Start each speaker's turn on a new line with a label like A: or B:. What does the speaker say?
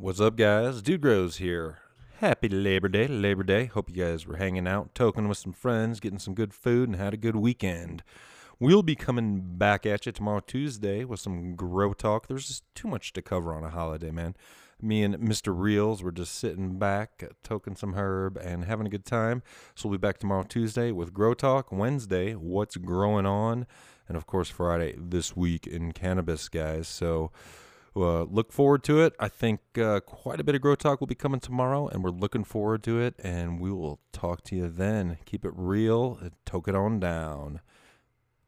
A: What's up, guys? Dude Grows here. Happy Labor Day, Labor Day. Hope you guys were hanging out, toking with some friends, getting some good food, and had a good weekend. We'll be coming back at you tomorrow, Tuesday, with some grow talk. There's just too much to cover on a holiday, man. Me and Mr. Reels were just sitting back, toking some herb, and having a good time. So we'll be back tomorrow, Tuesday, with Grow Talk. Wednesday, what's growing on, and of course Friday, this week in cannabis, guys. So. Uh, look forward to it. I think uh, quite a bit of Grow Talk will be coming tomorrow, and we're looking forward to it. And we will talk to you then. Keep it real, and toke it on down.